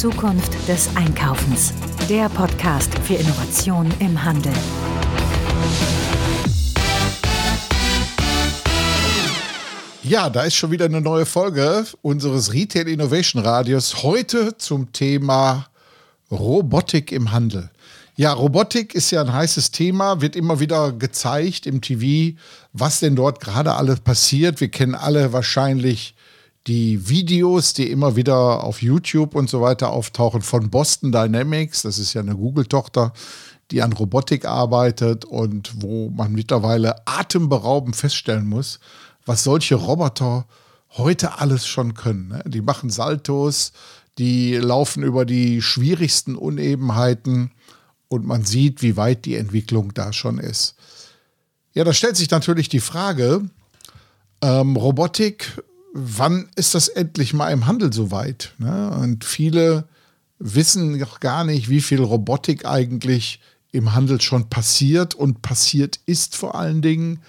Zukunft des Einkaufens. Der Podcast für Innovation im Handel. Ja, da ist schon wieder eine neue Folge unseres Retail Innovation Radios. Heute zum Thema Robotik im Handel. Ja, Robotik ist ja ein heißes Thema, wird immer wieder gezeigt im TV, was denn dort gerade alles passiert. Wir kennen alle wahrscheinlich die Videos, die immer wieder auf YouTube und so weiter auftauchen von Boston Dynamics. Das ist ja eine Google-Tochter, die an Robotik arbeitet und wo man mittlerweile atemberaubend feststellen muss, was solche Roboter heute alles schon können. Ne? Die machen Saltos, die laufen über die schwierigsten Unebenheiten und man sieht, wie weit die Entwicklung da schon ist. Ja, da stellt sich natürlich die Frage, ähm, Robotik, wann ist das endlich mal im Handel soweit? Ne? Und viele wissen noch gar nicht, wie viel Robotik eigentlich im Handel schon passiert und passiert ist vor allen Dingen.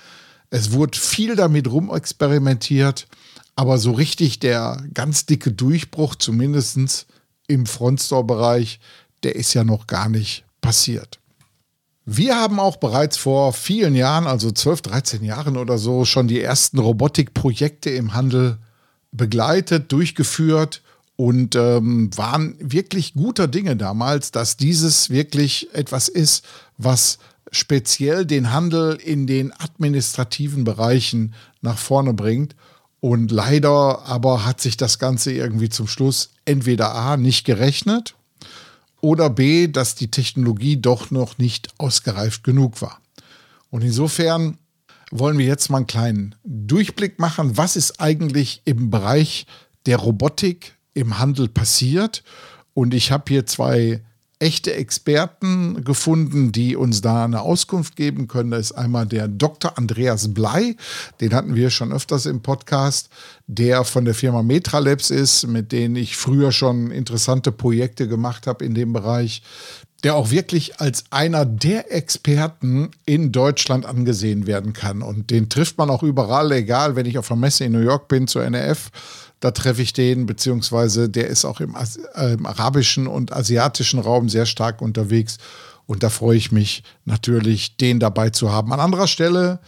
Es wurde viel damit rumexperimentiert, aber so richtig der ganz dicke Durchbruch, zumindest im Frontstore-Bereich, der ist ja noch gar nicht passiert. Wir haben auch bereits vor vielen Jahren, also 12, 13 Jahren oder so, schon die ersten Robotikprojekte im Handel begleitet, durchgeführt und ähm, waren wirklich guter Dinge damals, dass dieses wirklich etwas ist, was speziell den Handel in den administrativen Bereichen nach vorne bringt. Und leider aber hat sich das Ganze irgendwie zum Schluss entweder A nicht gerechnet oder B, dass die Technologie doch noch nicht ausgereift genug war. Und insofern wollen wir jetzt mal einen kleinen Durchblick machen, was ist eigentlich im Bereich der Robotik im Handel passiert. Und ich habe hier zwei echte Experten gefunden, die uns da eine Auskunft geben können. Da ist einmal der Dr. Andreas Blei, den hatten wir schon öfters im Podcast, der von der Firma Metralabs ist, mit denen ich früher schon interessante Projekte gemacht habe in dem Bereich, der auch wirklich als einer der Experten in Deutschland angesehen werden kann. Und den trifft man auch überall, egal, wenn ich auf einer Messe in New York bin zur NRF da treffe ich den, beziehungsweise der ist auch im, äh, im, arabischen und asiatischen Raum sehr stark unterwegs. Und da freue ich mich natürlich, den dabei zu haben. An anderer Stelle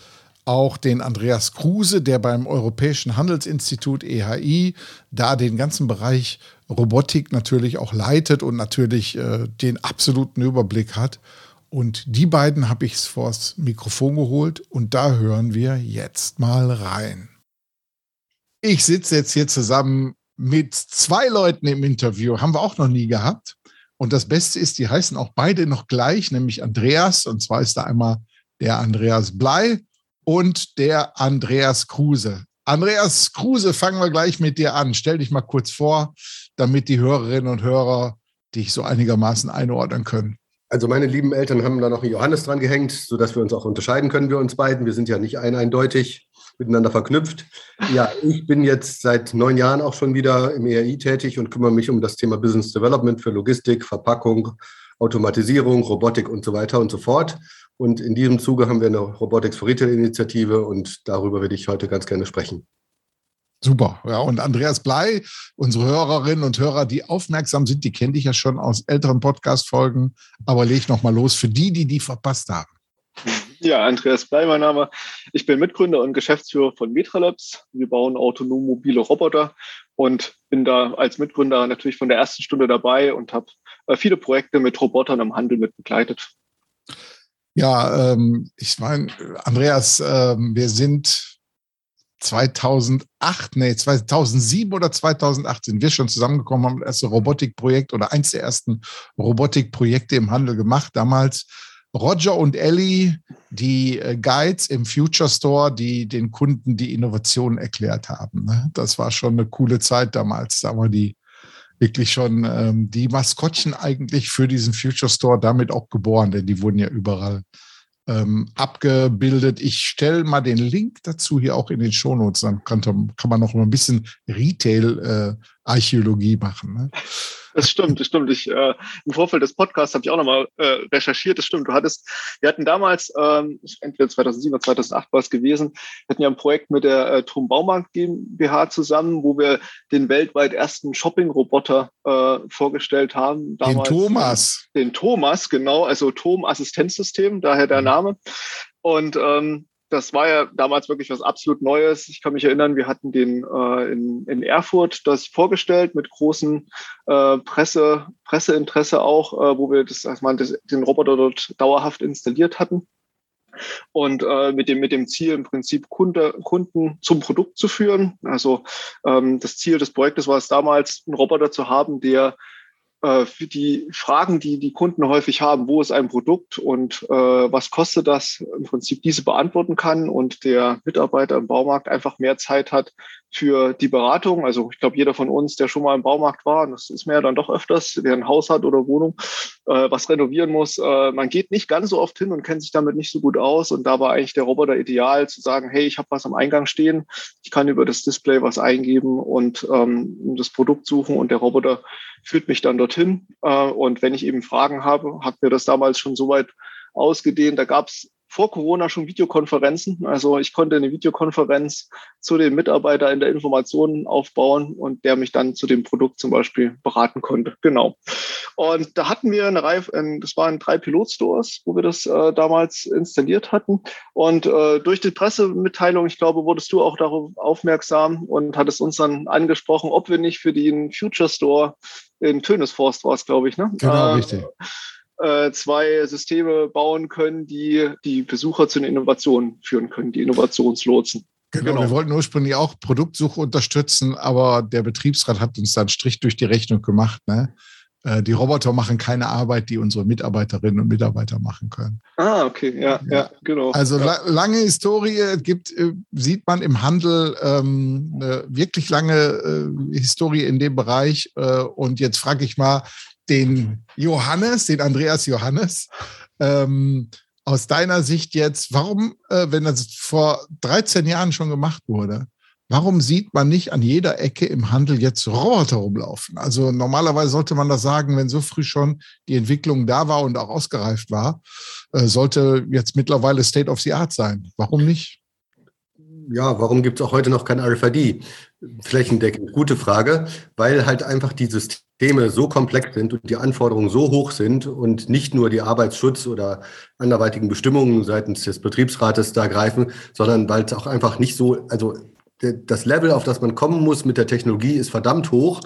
auch den Andreas Kruse, der beim Europäischen Handelsinstitut EHI da den ganzen Bereich Robotik natürlich auch leitet und natürlich äh, den absoluten Überblick hat. Und die beiden habe ich vors Mikrofon geholt und da hören wir jetzt mal rein. Ich sitze jetzt hier zusammen mit zwei Leuten im Interview, haben wir auch noch nie gehabt. Und das Beste ist, die heißen auch beide noch gleich, nämlich Andreas. Und zwar ist da einmal der Andreas Blei und der Andreas Kruse. Andreas Kruse, fangen wir gleich mit dir an. Stell dich mal kurz vor, damit die Hörerinnen und Hörer dich so einigermaßen einordnen können. Also meine lieben Eltern haben da noch einen Johannes dran gehängt, sodass wir uns auch unterscheiden können, wir uns beiden. Wir sind ja nicht ein eindeutig miteinander verknüpft. Ja, ich bin jetzt seit neun Jahren auch schon wieder im ERI tätig und kümmere mich um das Thema Business Development für Logistik, Verpackung, Automatisierung, Robotik und so weiter und so fort. Und in diesem Zuge haben wir eine Robotics for Retail Initiative und darüber werde ich heute ganz gerne sprechen. Super. Ja, und Andreas Blei, unsere Hörerinnen und Hörer, die aufmerksam sind, die kenne ich ja schon aus älteren Podcast-Folgen. Aber leg noch mal los für die, die die verpasst haben. Ja, Andreas Blei, mein Name. Ich bin Mitgründer und Geschäftsführer von Metralabs. Wir bauen autonom mobile Roboter und bin da als Mitgründer natürlich von der ersten Stunde dabei und habe äh, viele Projekte mit Robotern im Handel mit begleitet. Ja, ähm, ich meine, Andreas, ähm, wir sind 2008, nee, 2007 oder 2008 sind wir schon zusammengekommen, haben das erste Robotikprojekt oder eins der ersten Robotikprojekte im Handel gemacht. Damals Roger und Ellie, die äh, Guides im Future Store, die den Kunden die Innovation erklärt haben. Ne? Das war schon eine coole Zeit damals. Da war die wirklich schon ähm, die Maskottchen eigentlich für diesen Future Store damit auch geboren, denn die wurden ja überall ähm, abgebildet. Ich stelle mal den Link dazu hier auch in den Shownotes, dann kann, kann man noch ein bisschen Retail-Archäologie äh, machen. Ne? Das stimmt, das stimmt. Ich, äh, Im Vorfeld des Podcasts habe ich auch nochmal äh, recherchiert. Das stimmt. Du hattest, wir hatten damals, ähm, entweder 2007 oder 2008 war es gewesen, wir hatten ja ein Projekt mit der äh, Tom Baumarkt GmbH zusammen, wo wir den weltweit ersten Shopping-Roboter äh, vorgestellt haben. Damals, den Thomas. Den Thomas, genau. Also Tom-Assistenzsystem, daher der mhm. Name. Und ähm, das war ja damals wirklich was absolut Neues. Ich kann mich erinnern, wir hatten den äh, in, in Erfurt das vorgestellt mit großem äh, Presse, Presseinteresse auch, äh, wo wir das, also man das, den Roboter dort dauerhaft installiert hatten. Und äh, mit, dem, mit dem Ziel im Prinzip Kunde, Kunden zum Produkt zu führen. Also ähm, das Ziel des Projektes war es damals, einen Roboter zu haben, der für die Fragen, die die Kunden häufig haben, wo ist ein Produkt und äh, was kostet das, im Prinzip diese beantworten kann und der Mitarbeiter im Baumarkt einfach mehr Zeit hat für die Beratung. Also ich glaube, jeder von uns, der schon mal im Baumarkt war, und das ist mir ja dann doch öfters, der ein Haus hat oder Wohnung, äh, was renovieren muss, äh, man geht nicht ganz so oft hin und kennt sich damit nicht so gut aus. Und da war eigentlich der Roboter ideal, zu sagen, hey, ich habe was am Eingang stehen, ich kann über das Display was eingeben und ähm, das Produkt suchen und der Roboter führt mich dann dorthin. Äh, und wenn ich eben Fragen habe, hat mir das damals schon so weit ausgedehnt. Da gab es vor Corona schon Videokonferenzen. Also ich konnte eine Videokonferenz zu den Mitarbeitern in der Information aufbauen und der mich dann zu dem Produkt zum Beispiel beraten konnte. Genau. Und da hatten wir eine Reihe, das waren drei Pilotstores, wo wir das äh, damals installiert hatten. Und äh, durch die Pressemitteilung, ich glaube, wurdest du auch darauf aufmerksam und hattest uns dann angesprochen, ob wir nicht für den Future Store in Tönesforst war es, glaube ich, ne? Genau, äh, richtig äh, zwei Systeme bauen können, die die Besucher zu den Innovationen führen können, die Innovationslotsen. Genau, genau, wir wollten ursprünglich auch Produktsuche unterstützen, aber der Betriebsrat hat uns dann Strich durch die Rechnung gemacht. Ne? Äh, die Roboter machen keine Arbeit, die unsere Mitarbeiterinnen und Mitarbeiter machen können. Ah, okay, ja, ja, ja genau. Also ja. La lange Historie gibt, äh, sieht man im Handel ähm, eine wirklich lange äh, Historie in dem Bereich. Äh, und jetzt frage ich mal, den Johannes, den Andreas Johannes. Ähm, aus deiner Sicht jetzt, warum, äh, wenn das vor 13 Jahren schon gemacht wurde, warum sieht man nicht an jeder Ecke im Handel jetzt Roboter rumlaufen? Also normalerweise sollte man das sagen, wenn so früh schon die Entwicklung da war und auch ausgereift war, äh, sollte jetzt mittlerweile State of the Art sein. Warum nicht? Ja, warum gibt es auch heute noch kein RFID? Flächendeckend, gute Frage, weil halt einfach die Systeme so komplex sind und die Anforderungen so hoch sind und nicht nur die Arbeitsschutz oder anderweitigen Bestimmungen seitens des Betriebsrates da greifen, sondern weil es auch einfach nicht so, also das Level, auf das man kommen muss mit der Technologie, ist verdammt hoch,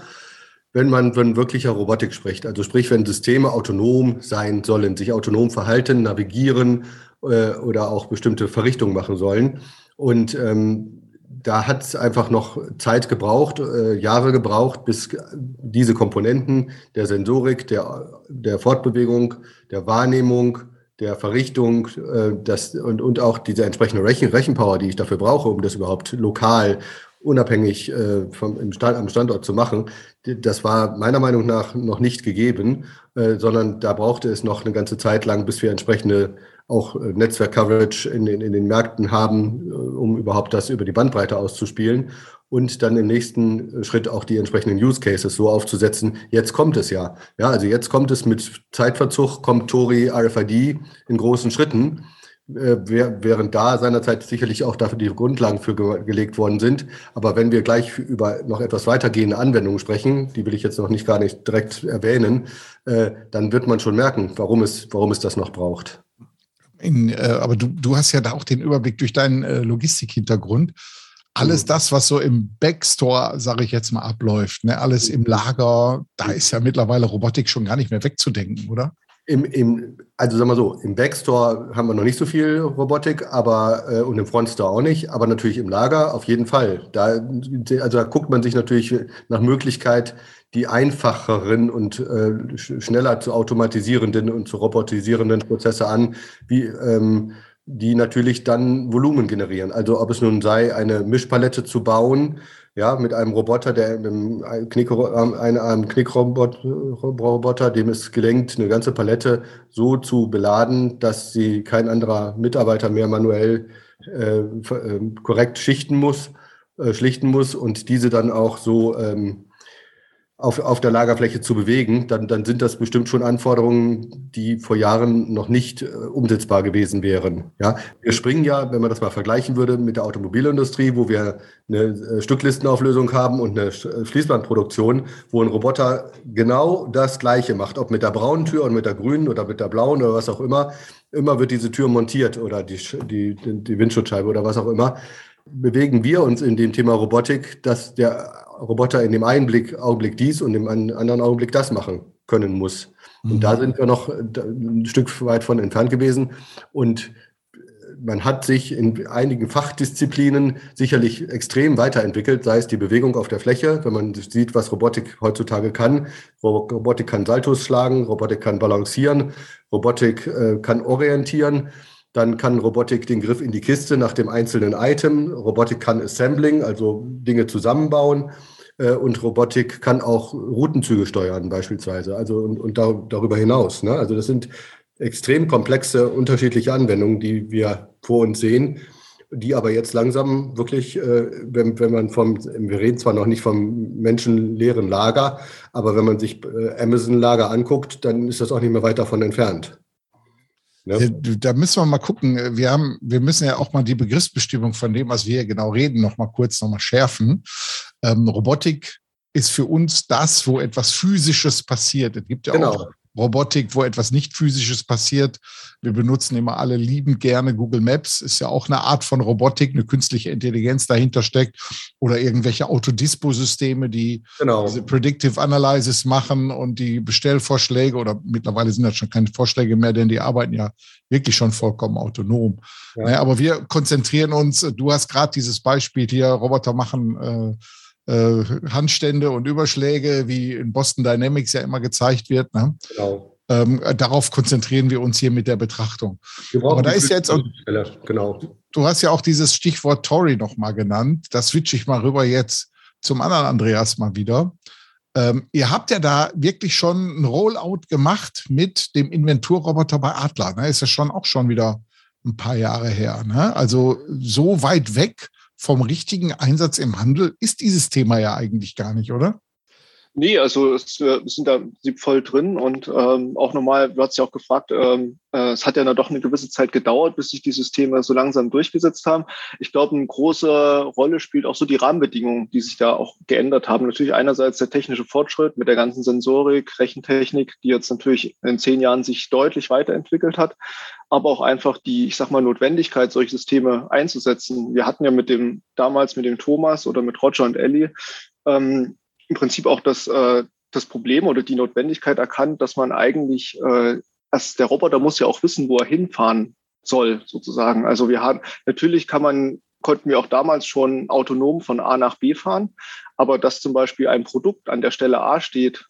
wenn man von wirklicher Robotik spricht. Also sprich, wenn Systeme autonom sein sollen, sich autonom verhalten, navigieren äh, oder auch bestimmte Verrichtungen machen sollen. Und ähm, da hat es einfach noch Zeit gebraucht, äh, Jahre gebraucht, bis diese Komponenten der Sensorik, der, der Fortbewegung, der Wahrnehmung, der Verrichtung äh, das, und, und auch diese entsprechende Rechen, Rechenpower, die ich dafür brauche, um das überhaupt lokal unabhängig äh, vom, im Stand, am Standort zu machen, das war meiner Meinung nach noch nicht gegeben, äh, sondern da brauchte es noch eine ganze Zeit lang, bis wir entsprechende auch äh, Netzwerk-Coverage in, in, in, den Märkten haben, äh, um überhaupt das über die Bandbreite auszuspielen und dann im nächsten Schritt auch die entsprechenden Use Cases so aufzusetzen. Jetzt kommt es ja. Ja, also jetzt kommt es mit Zeitverzug, kommt Tori RFID in großen Schritten, äh, während da seinerzeit sicherlich auch dafür die Grundlagen für ge gelegt worden sind. Aber wenn wir gleich über noch etwas weitergehende Anwendungen sprechen, die will ich jetzt noch nicht gar nicht direkt erwähnen, äh, dann wird man schon merken, warum es, warum es das noch braucht. In, äh, aber du, du hast ja da auch den Überblick durch deinen äh, Logistikhintergrund. Alles mhm. das, was so im Backstore, sage ich jetzt mal, abläuft, ne? alles im Lager, da ist ja mittlerweile Robotik schon gar nicht mehr wegzudenken, oder? Im, im, also sagen wir so, im Backstore haben wir noch nicht so viel Robotik, aber äh, und im Frontstore auch nicht, aber natürlich im Lager auf jeden Fall. Da, also da guckt man sich natürlich nach Möglichkeit, die einfacheren und äh, schneller zu automatisierenden und zu robotisierenden Prozesse an, wie ähm, die natürlich dann Volumen generieren. Also ob es nun sei, eine Mischpalette zu bauen, ja, mit einem Roboter, der einem, Knick, einem, einem Knickroboter, dem es gelenkt, eine ganze Palette so zu beladen, dass sie kein anderer Mitarbeiter mehr manuell äh, äh, korrekt schichten muss, äh, schlichten muss und diese dann auch so ähm, auf, auf der Lagerfläche zu bewegen, dann, dann sind das bestimmt schon Anforderungen, die vor Jahren noch nicht äh, umsetzbar gewesen wären. Ja, wir springen ja, wenn man das mal vergleichen würde, mit der Automobilindustrie, wo wir eine äh, Stücklistenauflösung haben und eine äh, Fließbandproduktion, wo ein Roboter genau das Gleiche macht, ob mit der braunen Tür und mit der grünen oder mit der blauen oder was auch immer. Immer wird diese Tür montiert oder die, die, die Windschutzscheibe oder was auch immer bewegen wir uns in dem Thema Robotik, dass der Roboter in dem einen Blick, Augenblick dies und im anderen Augenblick das machen können muss. Mhm. Und da sind wir noch ein Stück weit von entfernt gewesen. Und man hat sich in einigen Fachdisziplinen sicherlich extrem weiterentwickelt, sei es die Bewegung auf der Fläche, wenn man sieht, was Robotik heutzutage kann. Robotik kann Saltos schlagen, Robotik kann balancieren, Robotik äh, kann orientieren. Dann kann Robotik den Griff in die Kiste nach dem einzelnen Item. Robotik kann Assembling, also Dinge zusammenbauen. Äh, und Robotik kann auch Routenzüge steuern beispielsweise. Also und, und darüber hinaus. Ne? Also das sind extrem komplexe, unterschiedliche Anwendungen, die wir vor uns sehen, die aber jetzt langsam wirklich, äh, wenn, wenn man vom, wir reden zwar noch nicht vom menschenleeren Lager, aber wenn man sich äh, Amazon-Lager anguckt, dann ist das auch nicht mehr weit davon entfernt. Ja. Äh, da müssen wir mal gucken. Wir haben, wir müssen ja auch mal die Begriffsbestimmung von dem, was wir hier genau reden, noch mal kurz noch mal schärfen. Ähm, Robotik ist für uns das, wo etwas Physisches passiert. Es gibt ja genau. auch Robotik, wo etwas nicht physisches passiert. Wir benutzen immer alle liebend gerne Google Maps. Ist ja auch eine Art von Robotik, eine künstliche Intelligenz dahinter steckt oder irgendwelche Autodispo-Systeme, die genau. diese Predictive Analysis machen und die Bestellvorschläge oder mittlerweile sind das schon keine Vorschläge mehr, denn die arbeiten ja wirklich schon vollkommen autonom. Ja. Aber wir konzentrieren uns, du hast gerade dieses Beispiel hier, Roboter machen äh, äh, Handstände und Überschläge, wie in Boston Dynamics ja immer gezeigt wird. Ne? Genau. Ähm, darauf konzentrieren wir uns hier mit der Betrachtung. Aber da ist jetzt auch, genau. Du hast ja auch dieses Stichwort Tory nochmal genannt. Das switche ich mal rüber jetzt zum anderen Andreas mal wieder. Ähm, ihr habt ja da wirklich schon ein Rollout gemacht mit dem Inventurroboter bei Adler. Ne? Ist ja schon auch schon wieder ein paar Jahre her. Ne? Also so weit weg vom richtigen Einsatz im Handel ist dieses Thema ja eigentlich gar nicht, oder? Nee, also es, wir sind da voll drin und ähm, auch normal, du hast ja auch gefragt, ähm, äh, es hat ja doch eine gewisse Zeit gedauert, bis sich die Systeme so langsam durchgesetzt haben. Ich glaube, eine große Rolle spielt auch so die Rahmenbedingungen, die sich da auch geändert haben. Natürlich einerseits der technische Fortschritt mit der ganzen Sensorik, Rechentechnik, die jetzt natürlich in zehn Jahren sich deutlich weiterentwickelt hat, aber auch einfach die, ich sag mal, Notwendigkeit, solche Systeme einzusetzen. Wir hatten ja mit dem damals mit dem Thomas oder mit Roger und Ellie ähm, im Prinzip auch das, äh, das Problem oder die Notwendigkeit erkannt, dass man eigentlich, äh, dass der Roboter muss ja auch wissen, wo er hinfahren soll, sozusagen. Also wir haben, natürlich kann man, konnten wir auch damals schon autonom von A nach B fahren, aber dass zum Beispiel ein Produkt an der Stelle A steht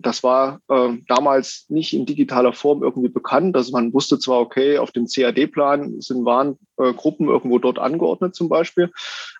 das war ähm, damals nicht in digitaler Form irgendwie bekannt. Also man wusste zwar, okay, auf dem CAD-Plan sind Warengruppen irgendwo dort angeordnet zum Beispiel,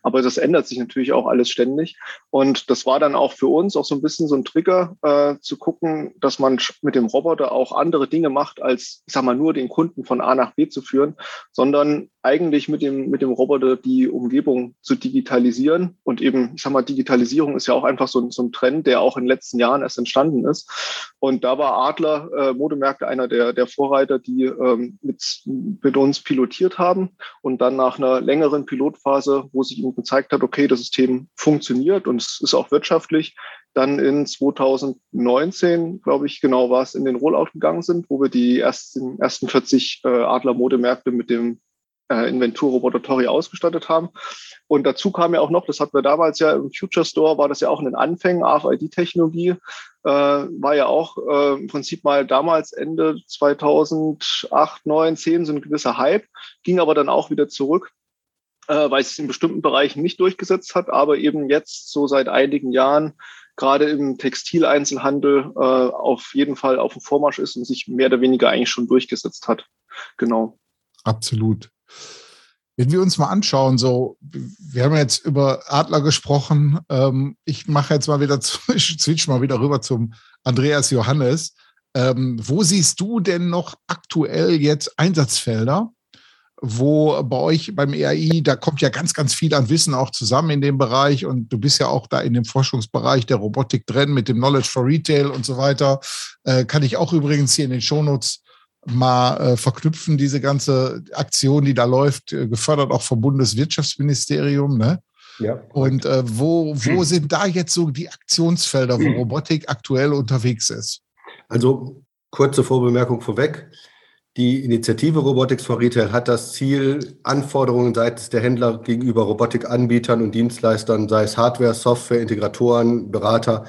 aber das ändert sich natürlich auch alles ständig. Und das war dann auch für uns auch so ein bisschen so ein Trigger, äh, zu gucken, dass man mit dem Roboter auch andere Dinge macht, als, ich sag mal, nur den Kunden von A nach B zu führen, sondern eigentlich mit dem, mit dem Roboter die Umgebung zu digitalisieren. Und eben, ich sag mal, Digitalisierung ist ja auch einfach so, so ein Trend, der auch in den letzten Jahren erst entstanden ist. Und da war Adler äh, Modemärkte einer der, der Vorreiter, die ähm, mit, mit uns pilotiert haben. Und dann nach einer längeren Pilotphase, wo sich ihnen gezeigt hat, okay, das System funktioniert und es ist auch wirtschaftlich, dann in 2019, glaube ich, genau war es, in den Rollout gegangen sind, wo wir die ersten, ersten 40 äh, Adler-Modemärkte mit dem äh, Inventur-Roboter Tori ausgestattet haben. Und dazu kam ja auch noch, das hatten wir damals ja im Future Store, war das ja auch in den Anfängen, AFID-Technologie, äh, war ja auch äh, im Prinzip mal damals Ende 2008, 9, 10 so ein gewisser Hype, ging aber dann auch wieder zurück, äh, weil es in bestimmten Bereichen nicht durchgesetzt hat, aber eben jetzt so seit einigen Jahren gerade im Textileinzelhandel äh, auf jeden Fall auf dem Vormarsch ist und sich mehr oder weniger eigentlich schon durchgesetzt hat. Genau. Absolut. Wenn wir uns mal anschauen, so, wir haben jetzt über Adler gesprochen. Ähm, ich mache jetzt mal wieder, ich switch mal wieder rüber zum Andreas Johannes. Ähm, wo siehst du denn noch aktuell jetzt Einsatzfelder, wo bei euch beim EAI, da kommt ja ganz, ganz viel an Wissen auch zusammen in dem Bereich und du bist ja auch da in dem Forschungsbereich der Robotik drin mit dem Knowledge for Retail und so weiter. Äh, kann ich auch übrigens hier in den Shownotes mal äh, verknüpfen, diese ganze Aktion, die da läuft, äh, gefördert auch vom Bundeswirtschaftsministerium. Ne? Ja. Und äh, wo, wo hm. sind da jetzt so die Aktionsfelder, wo hm. Robotik aktuell unterwegs ist? Also kurze Vorbemerkung vorweg. Die Initiative Robotics for Retail hat das Ziel, Anforderungen seitens der Händler gegenüber Robotikanbietern und Dienstleistern, sei es Hardware, Software, Integratoren, Berater,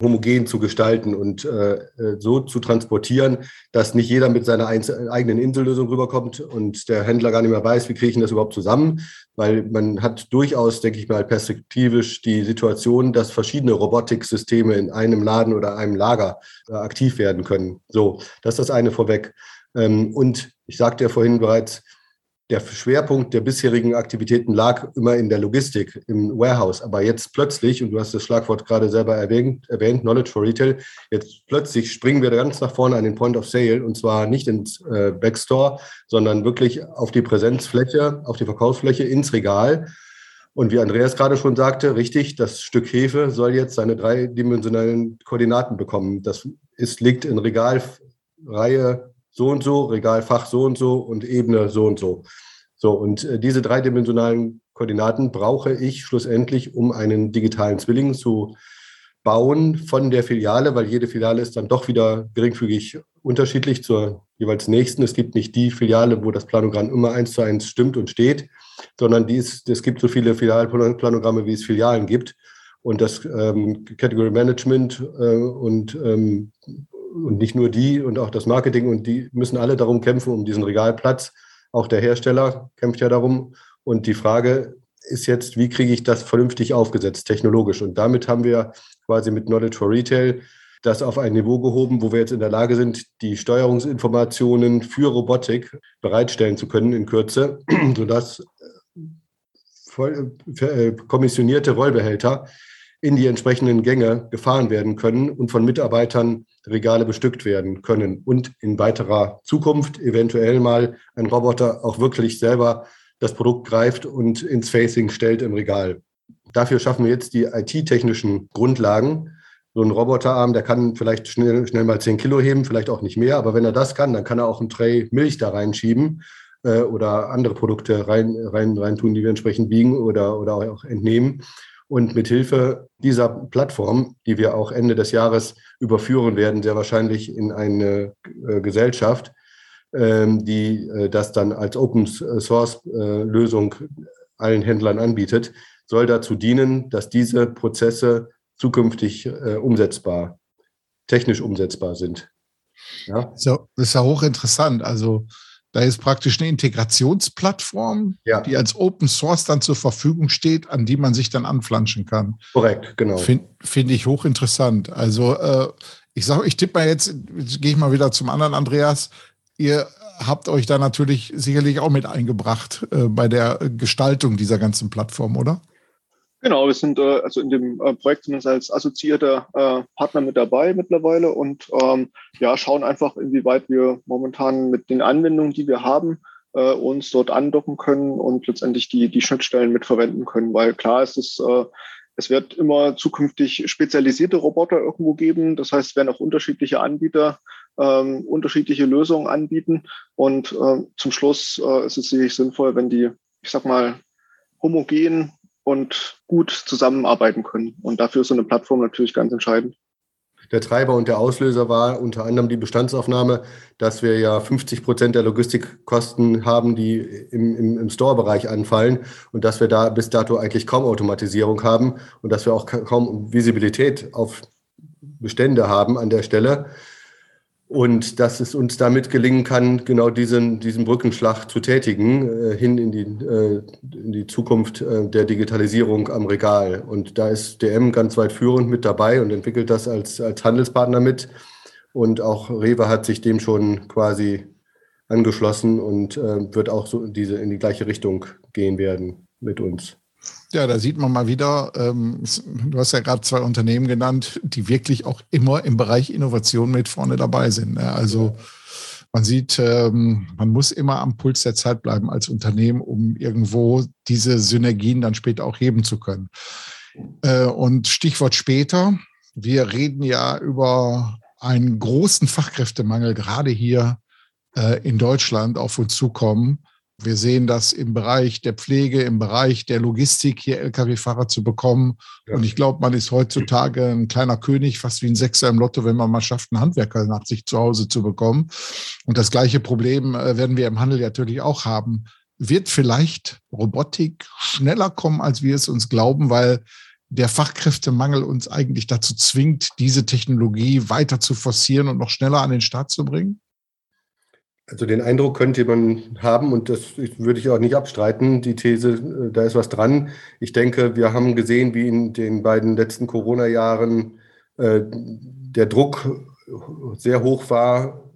homogen zu gestalten und äh, äh, so zu transportieren, dass nicht jeder mit seiner eigenen Insellösung rüberkommt und der Händler gar nicht mehr weiß, wie kriege ich das überhaupt zusammen, weil man hat durchaus, denke ich mal, perspektivisch die Situation, dass verschiedene Robotiksysteme in einem Laden oder einem Lager äh, aktiv werden können. So, das ist das eine vorweg. Ähm, und ich sagte ja vorhin bereits, der Schwerpunkt der bisherigen Aktivitäten lag immer in der Logistik, im Warehouse. Aber jetzt plötzlich, und du hast das Schlagwort gerade selber erwähnt, erwähnt Knowledge for Retail, jetzt plötzlich springen wir ganz nach vorne an den Point of Sale und zwar nicht ins äh, Backstore, sondern wirklich auf die Präsenzfläche, auf die Verkaufsfläche, ins Regal. Und wie Andreas gerade schon sagte, richtig, das Stück Hefe soll jetzt seine dreidimensionalen Koordinaten bekommen. Das ist, liegt in Regalreihe so und so, Regalfach so und so und Ebene so und so. So, und äh, diese dreidimensionalen Koordinaten brauche ich schlussendlich, um einen digitalen Zwilling zu bauen von der Filiale, weil jede Filiale ist dann doch wieder geringfügig unterschiedlich zur jeweils nächsten. Es gibt nicht die Filiale, wo das Planogramm immer eins zu eins stimmt und steht, sondern die es gibt so viele Filialplanogramme, wie es Filialen gibt. Und das ähm, Category Management äh, und ähm, und nicht nur die und auch das Marketing und die müssen alle darum kämpfen, um diesen Regalplatz. Auch der Hersteller kämpft ja darum. Und die Frage ist jetzt, wie kriege ich das vernünftig aufgesetzt, technologisch? Und damit haben wir quasi mit Knowledge for Retail das auf ein Niveau gehoben, wo wir jetzt in der Lage sind, die Steuerungsinformationen für Robotik bereitstellen zu können in Kürze, sodass äh, äh, kommissionierte Rollbehälter in die entsprechenden Gänge gefahren werden können und von Mitarbeitern Regale bestückt werden können und in weiterer Zukunft eventuell mal ein Roboter auch wirklich selber das Produkt greift und ins Facing stellt im Regal. Dafür schaffen wir jetzt die IT-technischen Grundlagen. So ein Roboterarm, der kann vielleicht schnell, schnell mal 10 Kilo heben, vielleicht auch nicht mehr, aber wenn er das kann, dann kann er auch ein Tray Milch da reinschieben äh, oder andere Produkte rein, rein, rein tun, die wir entsprechend biegen oder, oder auch entnehmen. Und mit Hilfe dieser Plattform, die wir auch Ende des Jahres überführen werden, sehr wahrscheinlich in eine äh, Gesellschaft, ähm, die äh, das dann als Open Source äh, Lösung allen Händlern anbietet, soll dazu dienen, dass diese Prozesse zukünftig umsetzbar, technisch umsetzbar sind. Ja? Das ist ja hochinteressant. Also da ist praktisch eine Integrationsplattform, ja. die als Open Source dann zur Verfügung steht, an die man sich dann anflanschen kann. Korrekt, genau. Finde find ich hochinteressant. Also äh, ich sage, ich tippe mal jetzt, jetzt gehe ich mal wieder zum anderen Andreas. Ihr habt euch da natürlich sicherlich auch mit eingebracht äh, bei der Gestaltung dieser ganzen Plattform, oder? Genau, wir sind äh, also in dem äh, Projekt wir als assoziierter äh, Partner mit dabei mittlerweile und ähm, ja, schauen einfach, inwieweit wir momentan mit den Anwendungen, die wir haben, äh, uns dort andocken können und letztendlich die, die Schnittstellen mit verwenden können. Weil klar ist es, äh, es wird immer zukünftig spezialisierte Roboter irgendwo geben. Das heißt, es werden auch unterschiedliche Anbieter ähm, unterschiedliche Lösungen anbieten. Und äh, zum Schluss äh, ist es sicherlich sinnvoll, wenn die, ich sag mal, homogen und gut zusammenarbeiten können. Und dafür ist so eine Plattform natürlich ganz entscheidend. Der Treiber und der Auslöser war unter anderem die Bestandsaufnahme, dass wir ja 50 Prozent der Logistikkosten haben, die im, im, im Store-Bereich anfallen und dass wir da bis dato eigentlich kaum Automatisierung haben und dass wir auch kaum Visibilität auf Bestände haben an der Stelle. Und dass es uns damit gelingen kann, genau diesen, diesen Brückenschlag zu tätigen, äh, hin in die, äh, in die Zukunft äh, der Digitalisierung am Regal. Und da ist DM ganz weit führend mit dabei und entwickelt das als, als Handelspartner mit. Und auch Rewe hat sich dem schon quasi angeschlossen und äh, wird auch so diese in die gleiche Richtung gehen werden mit uns. Ja, da sieht man mal wieder, ähm, du hast ja gerade zwei Unternehmen genannt, die wirklich auch immer im Bereich Innovation mit vorne dabei sind. Ne? Also Man sieht, ähm, man muss immer am Puls der Zeit bleiben als Unternehmen, um irgendwo diese Synergien dann später auch heben zu können. Äh, und Stichwort später, wir reden ja über einen großen Fachkräftemangel gerade hier äh, in Deutschland auf uns zukommen. Wir sehen das im Bereich der Pflege, im Bereich der Logistik, hier Lkw-Fahrer zu bekommen. Ja. Und ich glaube, man ist heutzutage ein kleiner König, fast wie ein Sechser im Lotto, wenn man mal schafft, einen Handwerker nach sich zu Hause zu bekommen. Und das gleiche Problem äh, werden wir im Handel natürlich auch haben. Wird vielleicht Robotik schneller kommen, als wir es uns glauben, weil der Fachkräftemangel uns eigentlich dazu zwingt, diese Technologie weiter zu forcieren und noch schneller an den Start zu bringen? Also den Eindruck könnte man haben und das würde ich auch nicht abstreiten, die These, äh, da ist was dran. Ich denke, wir haben gesehen, wie in den beiden letzten Corona-Jahren äh, der Druck sehr hoch war,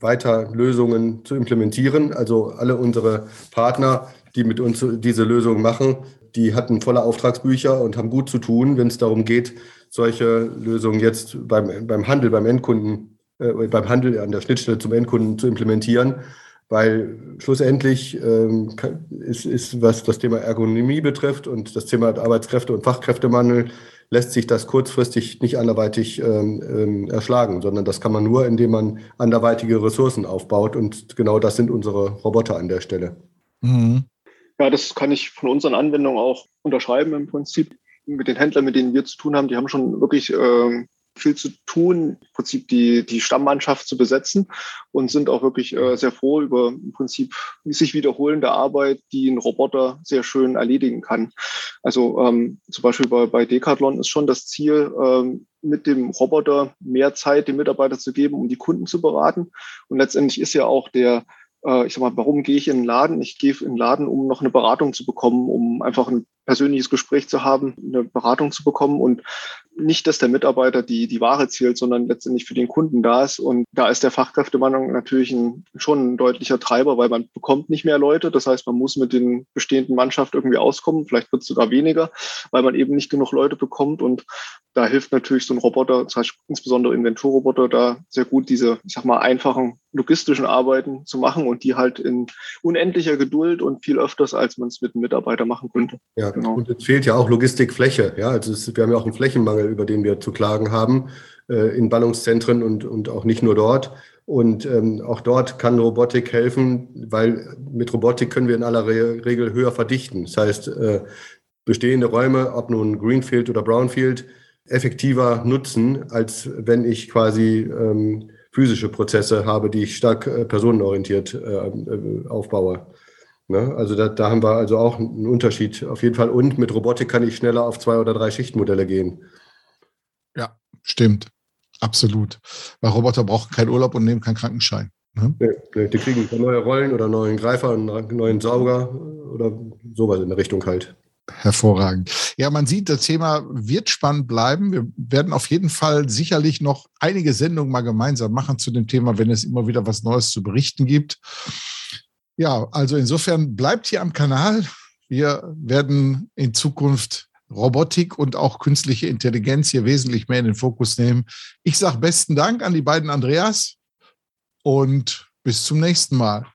weiter Lösungen zu implementieren. Also alle unsere Partner, die mit uns diese Lösungen machen, die hatten volle Auftragsbücher und haben gut zu tun, wenn es darum geht, solche Lösungen jetzt beim, beim Handel, beim Endkunden äh, beim Handel an der Schnittstelle zum Endkunden zu implementieren, weil schlussendlich ähm, ist, ist, was das Thema Ergonomie betrifft und das Thema Arbeitskräfte und Fachkräftemangel, lässt sich das kurzfristig nicht anderweitig ähm, ähm, erschlagen, sondern das kann man nur, indem man anderweitige Ressourcen aufbaut und genau das sind unsere Roboter an der Stelle. Mhm. Ja, das kann ich von unseren Anwendungen auch unterschreiben im Prinzip. Mit den Händlern, mit denen wir zu tun haben, die haben schon wirklich ähm, viel zu tun, im Prinzip die, die Stammmannschaft zu besetzen und sind auch wirklich äh, sehr froh über im Prinzip sich wiederholende Arbeit, die ein Roboter sehr schön erledigen kann. Also ähm, zum Beispiel bei, bei Decathlon ist schon das Ziel, ähm, mit dem Roboter mehr Zeit dem Mitarbeiter zu geben, um die Kunden zu beraten. Und letztendlich ist ja auch der äh, ich sag mal, warum gehe ich in den Laden? Ich gehe in den Laden, um noch eine Beratung zu bekommen, um einfach ein persönliches Gespräch zu haben, eine Beratung zu bekommen und nicht, dass der Mitarbeiter die, die Ware zählt, sondern letztendlich für den Kunden da ist. Und da ist der Fachkräftemangel natürlich ein, schon ein deutlicher Treiber, weil man bekommt nicht mehr Leute. Das heißt, man muss mit den bestehenden Mannschaft irgendwie auskommen. Vielleicht wird es sogar weniger, weil man eben nicht genug Leute bekommt. Und da hilft natürlich so ein Roboter, das heißt insbesondere Inventurroboter, da sehr gut diese, ich sag mal, einfachen logistischen Arbeiten zu machen und die halt in unendlicher Geduld und viel öfters, als man es mit einem Mitarbeiter machen könnte. Ja, genau. und es fehlt ja auch Logistikfläche. Ja, also es, wir haben ja auch einen Flächenmangel, über den wir zu klagen haben, äh, in Ballungszentren und, und auch nicht nur dort. Und ähm, auch dort kann Robotik helfen, weil mit Robotik können wir in aller Re Regel höher verdichten. Das heißt, äh, bestehende Räume, ob nun Greenfield oder Brownfield, effektiver nutzen, als wenn ich quasi ähm, physische Prozesse habe, die ich stark äh, personenorientiert äh, aufbaue. Ne? Also da, da, haben wir also auch einen Unterschied auf jeden Fall. Und mit Robotik kann ich schneller auf zwei oder drei Schichtmodelle gehen. Ja, stimmt. Absolut. Weil Roboter brauchen keinen Urlaub und nehmen keinen Krankenschein. Ne? Nee, die kriegen neue Rollen oder neuen Greifer, einen neuen Sauger oder sowas in der Richtung halt. Hervorragend. Ja, man sieht, das Thema wird spannend bleiben. Wir werden auf jeden Fall sicherlich noch einige Sendungen mal gemeinsam machen zu dem Thema, wenn es immer wieder was Neues zu berichten gibt. Ja, also insofern bleibt hier am Kanal. Wir werden in Zukunft Robotik und auch künstliche Intelligenz hier wesentlich mehr in den Fokus nehmen. Ich sage besten Dank an die beiden Andreas und bis zum nächsten Mal.